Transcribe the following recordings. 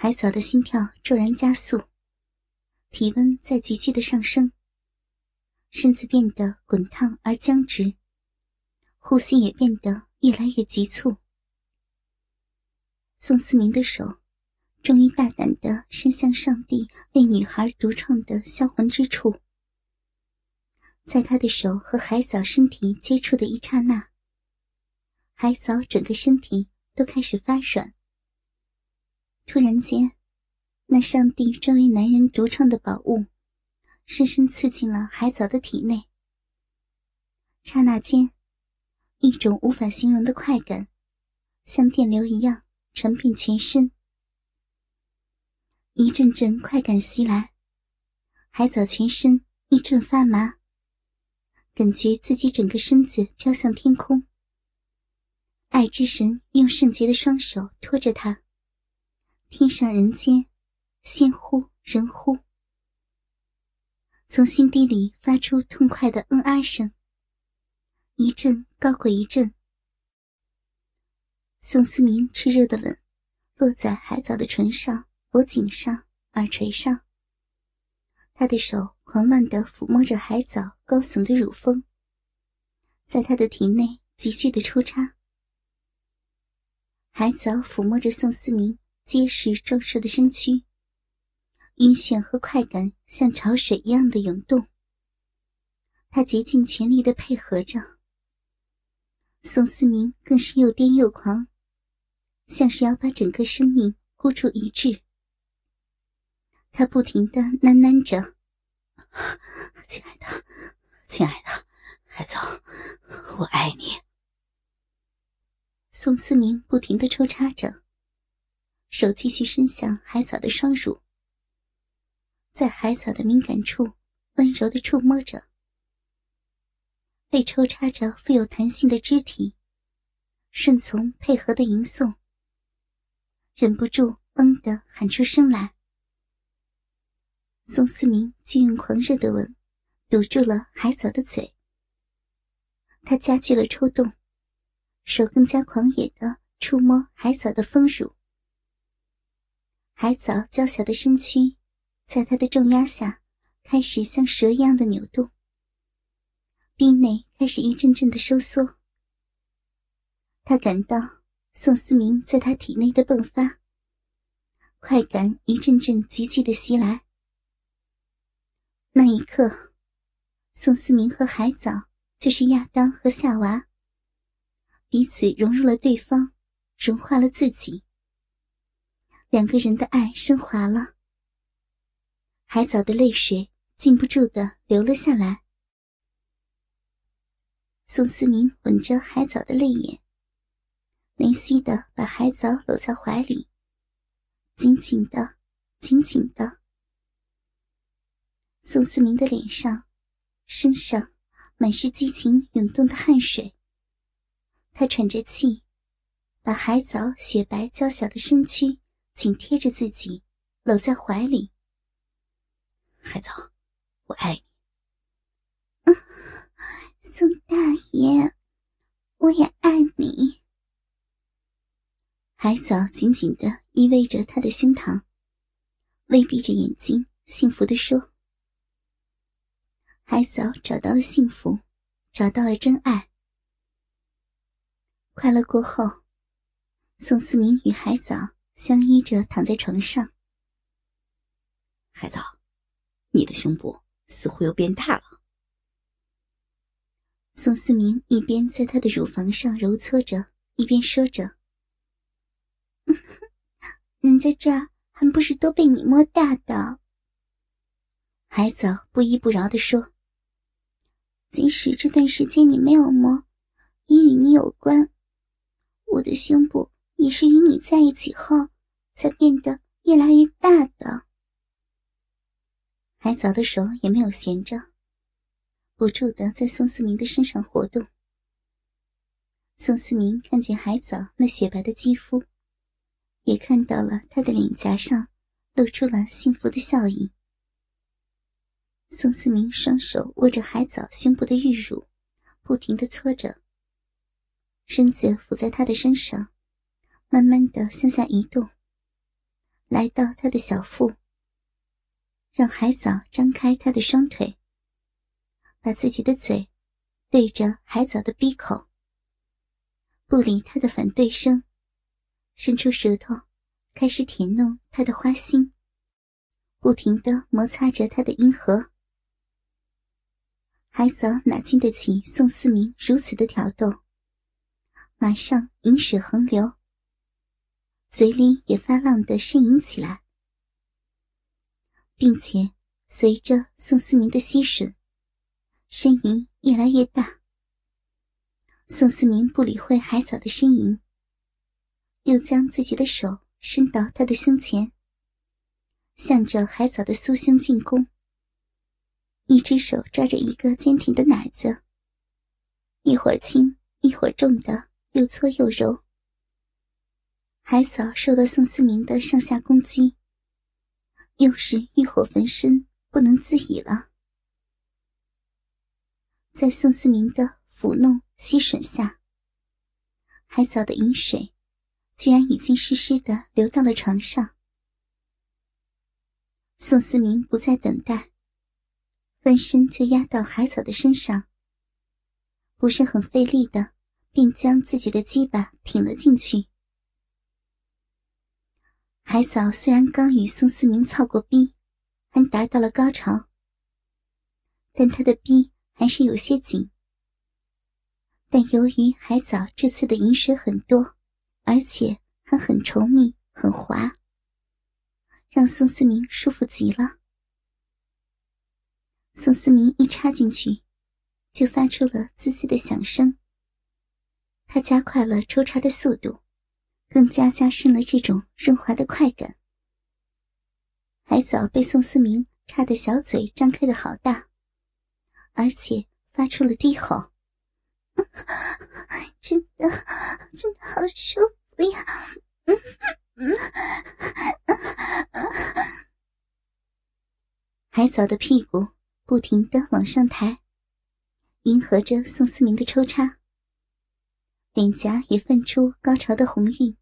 海藻的心跳骤然加速，体温在急剧的上升，身子变得滚烫而僵直，呼吸也变得越来越急促。宋思明的手终于大胆的伸向上帝为女孩独创的销魂之处，在他的手和海藻身体接触的一刹那，海藻整个身体都开始发软。突然间，那上帝专为男人独创的宝物，深深刺进了海藻的体内。刹那间，一种无法形容的快感，像电流一样传遍全身。一阵阵快感袭来，海藻全身一阵发麻，感觉自己整个身子飘向天空。爱之神用圣洁的双手托着他。天上人间，仙呼人呼，从心底里发出痛快的嗯啊声，一阵高过一阵。宋思明炽热的吻落在海藻的唇上、脖颈上、耳垂上，他的手狂乱地抚摸着海藻高耸的乳峰，在他的体内急剧的抽插。海藻抚摸着宋思明。结实壮硕的身躯，晕眩和快感像潮水一样的涌动。他竭尽全力的配合着，宋思明更是又癫又狂，像是要把整个生命孤注一掷。他不停的喃喃着：“亲爱的，亲爱的，海藻，我爱你。”宋思明不停的抽插着。手继续伸向海藻的双乳，在海藻的敏感处温柔的触摸着，被抽插着富有弹性的肢体，顺从配合的吟诵，忍不住“嗯”的喊出声来。宋思明竟用狂热的吻堵住了海藻的嘴，他加剧了抽动，手更加狂野的触摸海藻的丰乳。海藻娇小的身躯，在他的重压下，开始像蛇一样的扭动。壁内开始一阵阵的收缩。他感到宋思明在他体内的迸发，快感一阵阵急剧的袭来。那一刻，宋思明和海藻就是亚当和夏娃，彼此融入了对方，融化了自己。两个人的爱升华了，海藻的泪水禁不住的流了下来。宋思明吻着海藻的泪眼，怜惜的把海藻搂在怀里，紧紧的，紧紧的。宋思明的脸上、身上满是激情涌动的汗水，他喘着气，把海藻雪白娇小的身躯。紧贴着自己，搂在怀里。海藻，我爱你。嗯，宋大爷，我也爱你。海藻紧紧的依偎着他的胸膛，微闭着眼睛，幸福的说：“海藻找到了幸福，找到了真爱。快乐过后，宋思明与海藻。”相依着躺在床上，海藻，你的胸部似乎又变大了。宋思明一边在他的乳房上揉搓着，一边说着：“人家这还不是都被你摸大的。”海藻不依不饶的说：“即使这段时间你没有摸，也与你有关。我的胸部。”也是与你在一起后，才变得越来越大的。海藻的手也没有闲着，不住的在宋思明的身上活动。宋思明看见海藻那雪白的肌肤，也看到了他的脸颊上露出了幸福的笑意。宋思明双手握着海藻胸部的玉乳，不停的搓着，身子伏在他的身上。慢慢的向下移动，来到他的小腹，让海藻张开他的双腿，把自己的嘴对着海藻的鼻口，不理他的反对声，伸出舌头开始舔弄他的花心，不停的摩擦着他的阴核。海藻哪经得起宋思明如此的挑逗，马上饮水横流，嘴里也发浪的呻吟起来，并且随着宋思明的吸吮，呻吟越来越大。宋思明不理会海藻的呻吟，又将自己的手伸到他的胸前，向着海藻的酥胸进攻。一只手抓着一个坚挺的奶子，一会儿轻一会儿重的又搓又揉。海草受到宋思明的上下攻击，又是欲火焚身，不能自已了。在宋思明的抚弄吸吮下，海草的饮水居然已经湿湿的流到了床上。宋思明不再等待。翻身就压到海草的身上，不是很费力的，便将自己的鸡巴挺了进去。海藻虽然刚与宋思明操过逼，还达到了高潮，但他的逼还是有些紧。但由于海藻这次的饮水很多，而且还很稠密、很滑，让宋思明舒服极了。宋思明一插进去，就发出了滋滋的响声。他加快了抽插的速度，更加加深了这种润滑的快感。海藻被宋思明插的小嘴张开的好大，而且发出了低吼：“ 真的，真的好舒服呀！”海藻的屁股。不停的往上抬，迎合着宋思明的抽插，脸颊也泛出高潮的红晕，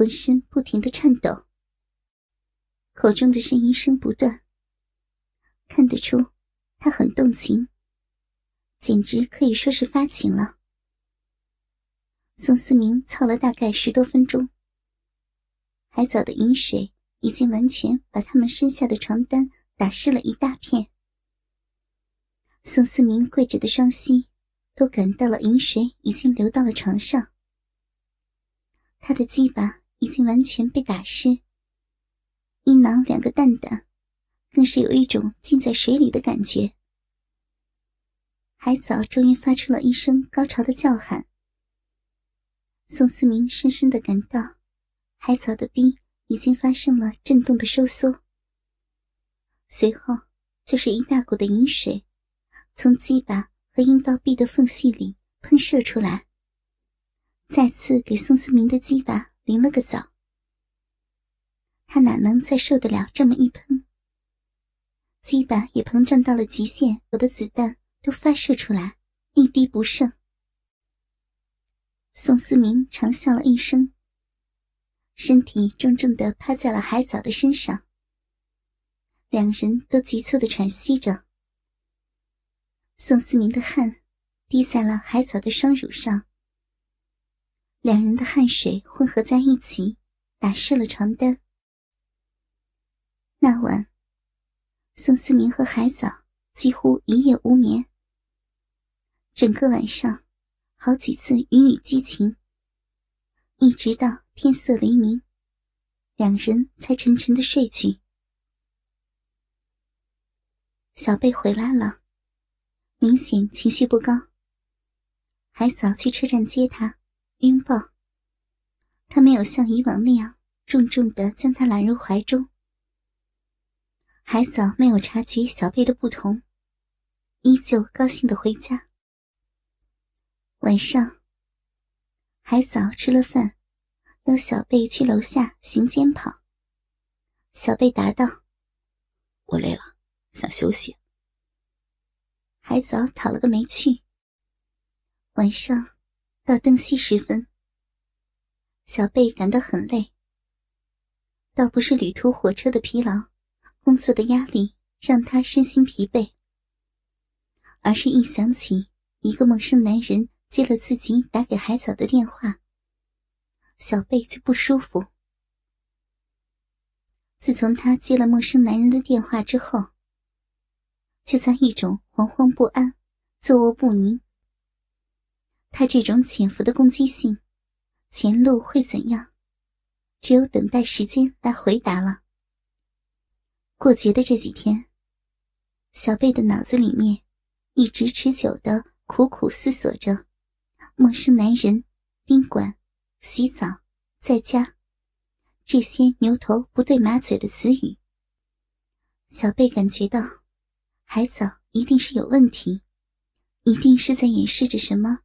浑身不停的颤抖，口中的呻吟声不断。看得出他很动情，简直可以说是发情了。宋思明操了大概十多分钟，海藻的饮水已经完全把他们身下的床单。打湿了一大片，宋思明跪着的双膝都感到了饮水已经流到了床上，他的鸡巴已经完全被打湿，阴囊两个蛋蛋更是有一种浸在水里的感觉。海藻终于发出了一声高潮的叫喊，宋思明深深的感到海藻的逼已经发生了震动的收缩。随后就是一大股的饮水，从鸡巴和阴道壁的缝隙里喷射出来，再次给宋思明的鸡巴淋了个澡。他哪能再受得了这么一喷？鸡巴也膨胀到了极限，我的子弹都发射出来，一滴不剩。宋思明长笑了一声，身体重重的趴在了海藻的身上。两人都急促的喘息着，宋思明的汗滴在了海藻的双乳上，两人的汗水混合在一起，打湿了床单。那晚，宋思明和海藻几乎一夜无眠，整个晚上好几次云雨激情，一直到天色黎明，两人才沉沉的睡去。小贝回来了，明显情绪不高。海藻去车站接他，拥抱。他没有像以往那样重重的将他揽入怀中。海嫂没有察觉小贝的不同，依旧高兴的回家。晚上，海嫂吃了饭，邀小贝去楼下行间跑。小贝答道：“我累了。”想休息，海藻讨了个没趣。晚上到灯熄时分，小贝感到很累。倒不是旅途火车的疲劳，工作的压力让他身心疲惫，而是一想起一个陌生男人接了自己打给海藻的电话，小贝就不舒服。自从他接了陌生男人的电话之后，就在一种惶惶不安、坐卧不宁。他这种潜伏的攻击性，前路会怎样？只有等待时间来回答了。过节的这几天，小贝的脑子里面一直持久的苦苦思索着陌生男人、宾馆、洗澡、在家这些牛头不对马嘴的词语。小贝感觉到海藻一定是有问题，一定是在掩饰着什么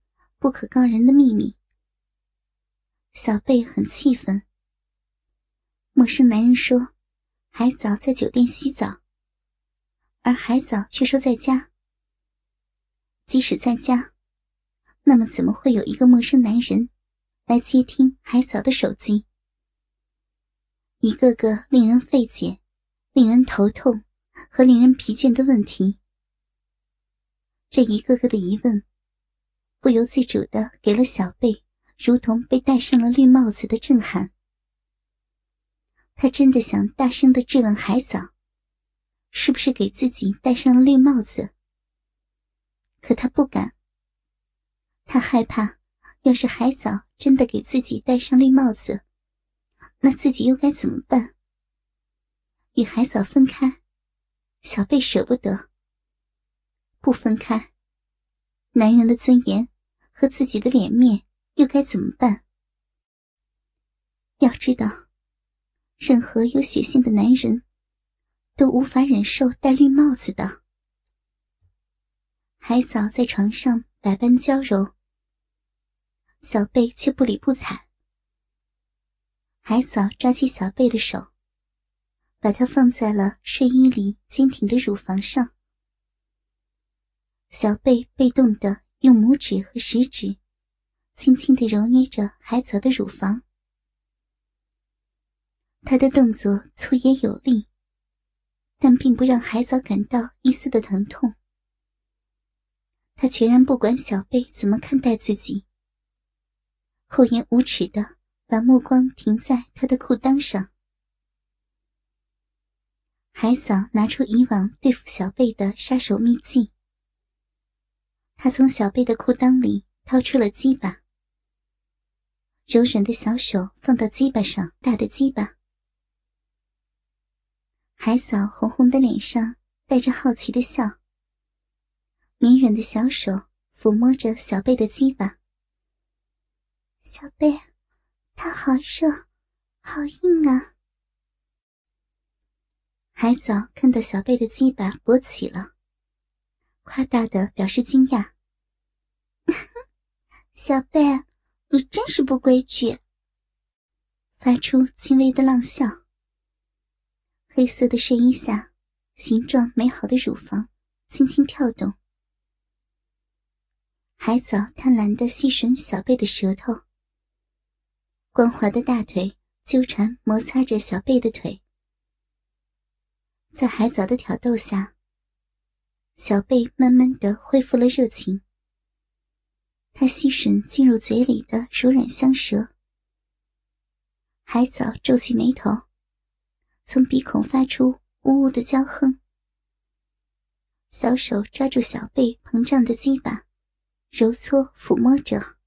不可告人的秘密。小贝很气愤。陌生男人说：“海藻在酒店洗澡。”而海藻却说在家。即使在家，那么怎么会有一个陌生男人来接听海藻的手机？一个个令人费解、令人头痛和令人疲倦的问题，这一个个的疑问，不由自主的给了小贝如同被戴上了绿帽子的震撼。他真的想大声的质问海藻，是不是给自己戴上了绿帽子？可他不敢。他害怕，要是海藻真的给自己戴上绿帽子，那自己又该怎么办？与海藻分开，小贝舍不得；不分开，男人的尊严和自己的脸面又该怎么办？要知道。任何有血性的男人，都无法忍受戴绿帽子的。海藻在床上百般娇柔，小贝却不理不睬。海藻抓起小贝的手，把它放在了睡衣里坚挺的乳房上。小贝被动的用拇指和食指，轻轻的揉捏着海藻的乳房。他的动作粗野有力，但并不让海藻感到一丝的疼痛。他全然不管小贝怎么看待自己，厚颜无耻的把目光停在他的裤裆上。海藻拿出以往对付小贝的杀手秘技，他从小贝的裤裆里掏出了鸡巴，柔软的小手放到鸡巴上，大的鸡巴。海嫂红红的脸上带着好奇的笑，绵软的小手抚摸着小贝的鸡巴。小贝，它好热，好硬啊！海嫂看到小贝的鸡巴勃起了，夸大的表示惊讶。小贝，你真是不规矩！发出轻微的浪笑。黑色的睡衣下，形状美好的乳房轻轻跳动。海藻贪婪的吸吮小贝的舌头，光滑的大腿纠缠摩擦着小贝的腿。在海藻的挑逗下，小贝慢慢的恢复了热情。他吸吮进入嘴里的柔软香舌，海藻皱起眉头。从鼻孔发出呜呜的娇哼，小手抓住小贝膨胀的鸡巴，揉搓抚摸着。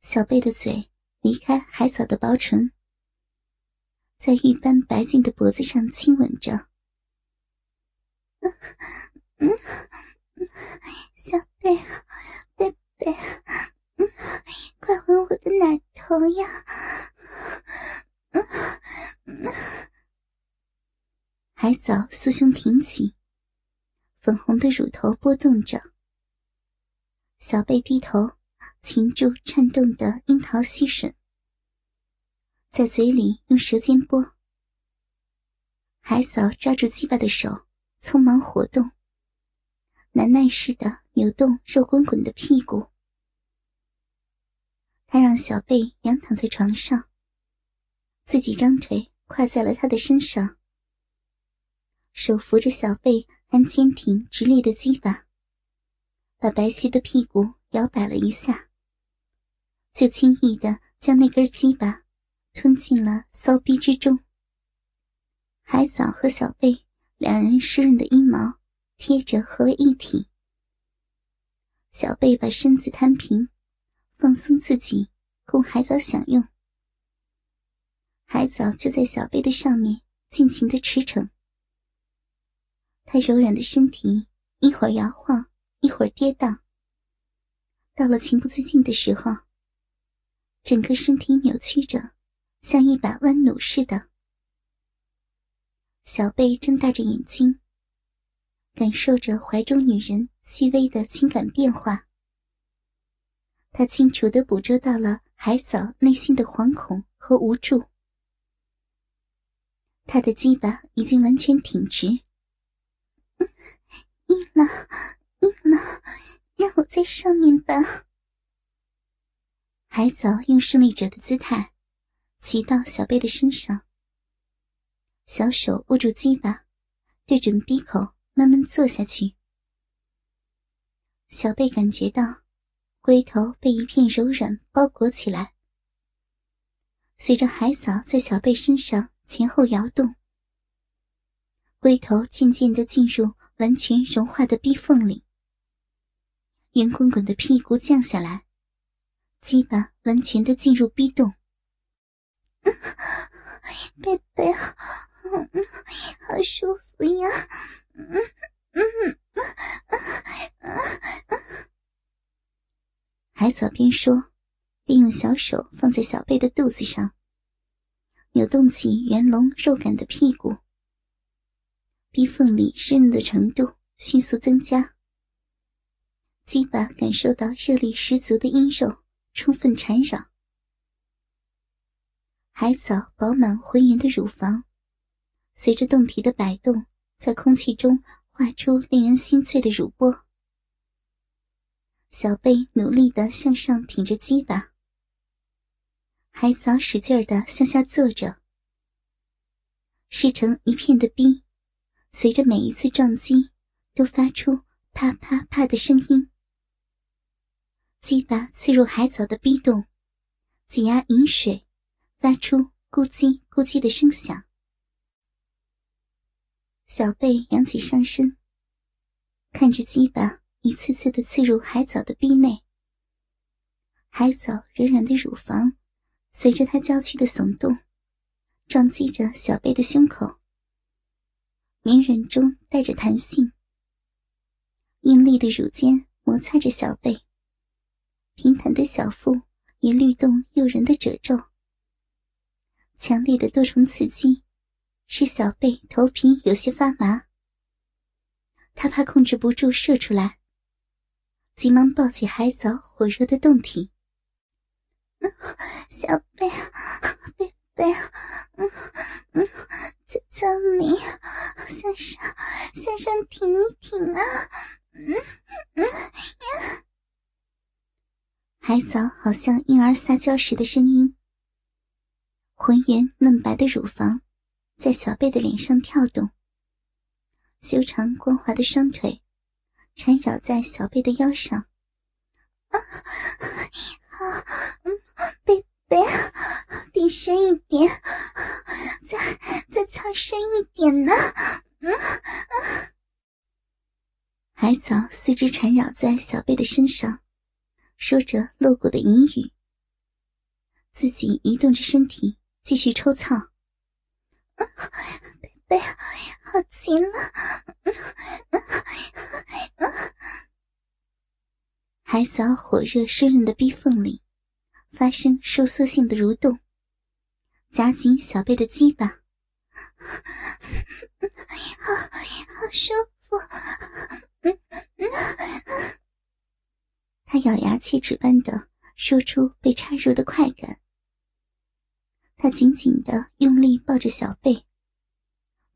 小贝的嘴离开海藻的薄唇，在玉般白净的脖子上亲吻着。小贝，贝贝，快吻我的奶头呀！海藻酥胸挺起，粉红的乳头波动着。小贝低头，擒住颤动的樱桃吸吮，在嘴里用舌尖拨。海藻抓住鸡巴的手匆忙活动，奶奶似的扭动肉滚滚的屁股。他让小贝仰躺在床上。自己张腿跨在了他的身上，手扶着小贝，按坚挺直立的鸡巴，把白皙的屁股摇摆了一下，就轻易的将那根鸡巴吞进了骚逼之中。海藻和小贝两人湿润的阴毛贴着合为一体。小贝把身子摊平，放松自己，供海藻享用。海藻就在小贝的上面尽情的驰骋，他柔软的身体一会儿摇晃，一会儿跌宕。到了情不自禁的时候，整个身体扭曲着，像一把弯弩似的。小贝睁大着眼睛。感受着怀中女人细微的情感变化，他清楚的捕捉到了海藻内心的惶恐和无助。他的鸡巴已经完全挺直，硬了，硬了，让我在上面吧。海藻用胜利者的姿态骑到小贝的身上，小手握住鸡巴，对准鼻口。慢慢坐下去，小贝感觉到龟头被一片柔软包裹起来。随着海藻在小贝身上前后摇动，龟头渐渐的进入完全融化的逼缝里。圆滚滚的屁股降下来，鸡巴完全的进入逼洞。贝贝，好舒服呀！嗯嗯海藻边说边用小手放在小贝的肚子上，扭动起圆隆肉感的屁股，逼缝里湿润的程度迅速增加。鸡巴感受到热力十足的阴肉充分缠绕，海藻饱满浑圆的乳房随着胴体的摆动。在空气中画出令人心醉的乳波，小贝努力的向上挺着鸡巴，海藻使劲的向下坐着，湿成一片的逼，随着每一次撞击都发出啪啪啪的声音。鸡巴刺入海藻的逼洞，挤压饮水，发出咕叽咕叽的声响。小贝扬起上身，看着鸡巴一次次的刺入海藻的壁内。海藻软软的乳房随着他娇躯的耸动，撞击着小贝的胸口，绵软中带着弹性。硬丽的乳尖摩擦着小贝，平坦的小腹也律动诱人的褶皱。强烈的多重刺激。使小贝头皮有些发麻，他怕控制不住射出来，急忙抱起海藻火热的胴体。小贝，贝贝，嗯嗯，求求你向上向上挺一挺啊！嗯嗯呀，海藻好像婴儿撒娇时的声音，浑圆嫩白的乳房。在小贝的脸上跳动，修长光滑的双腿缠绕在小贝的腰上。啊，啊，嗯，贝贝，顶深一点，再再藏深一点呢。嗯，海藻四肢缠绕在小贝的身上，说着露骨的淫语，自己移动着身体继续抽操。贝贝，好紧啊！海藻火热湿润的逼缝里发生收缩性的蠕动，夹紧小贝的鸡巴。好，好舒服。他咬牙切齿般的说出被插入的快感。他紧紧的用力抱着小贝，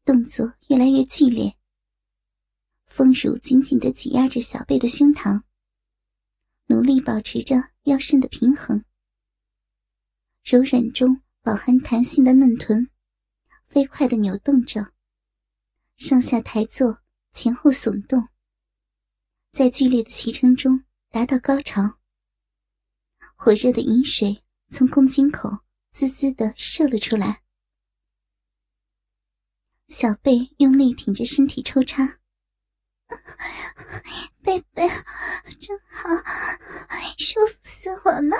动作越来越剧烈。丰乳紧紧的挤压着小贝的胸膛，努力保持着腰身的平衡。柔软中饱含弹性的嫩臀飞快的扭动着，上下抬坐，前后耸动，在剧烈的骑乘中达到高潮。火热的饮水从宫颈口滋滋的射了出来。小贝用力挺着身体抽插，贝贝，真好，舒服死我了。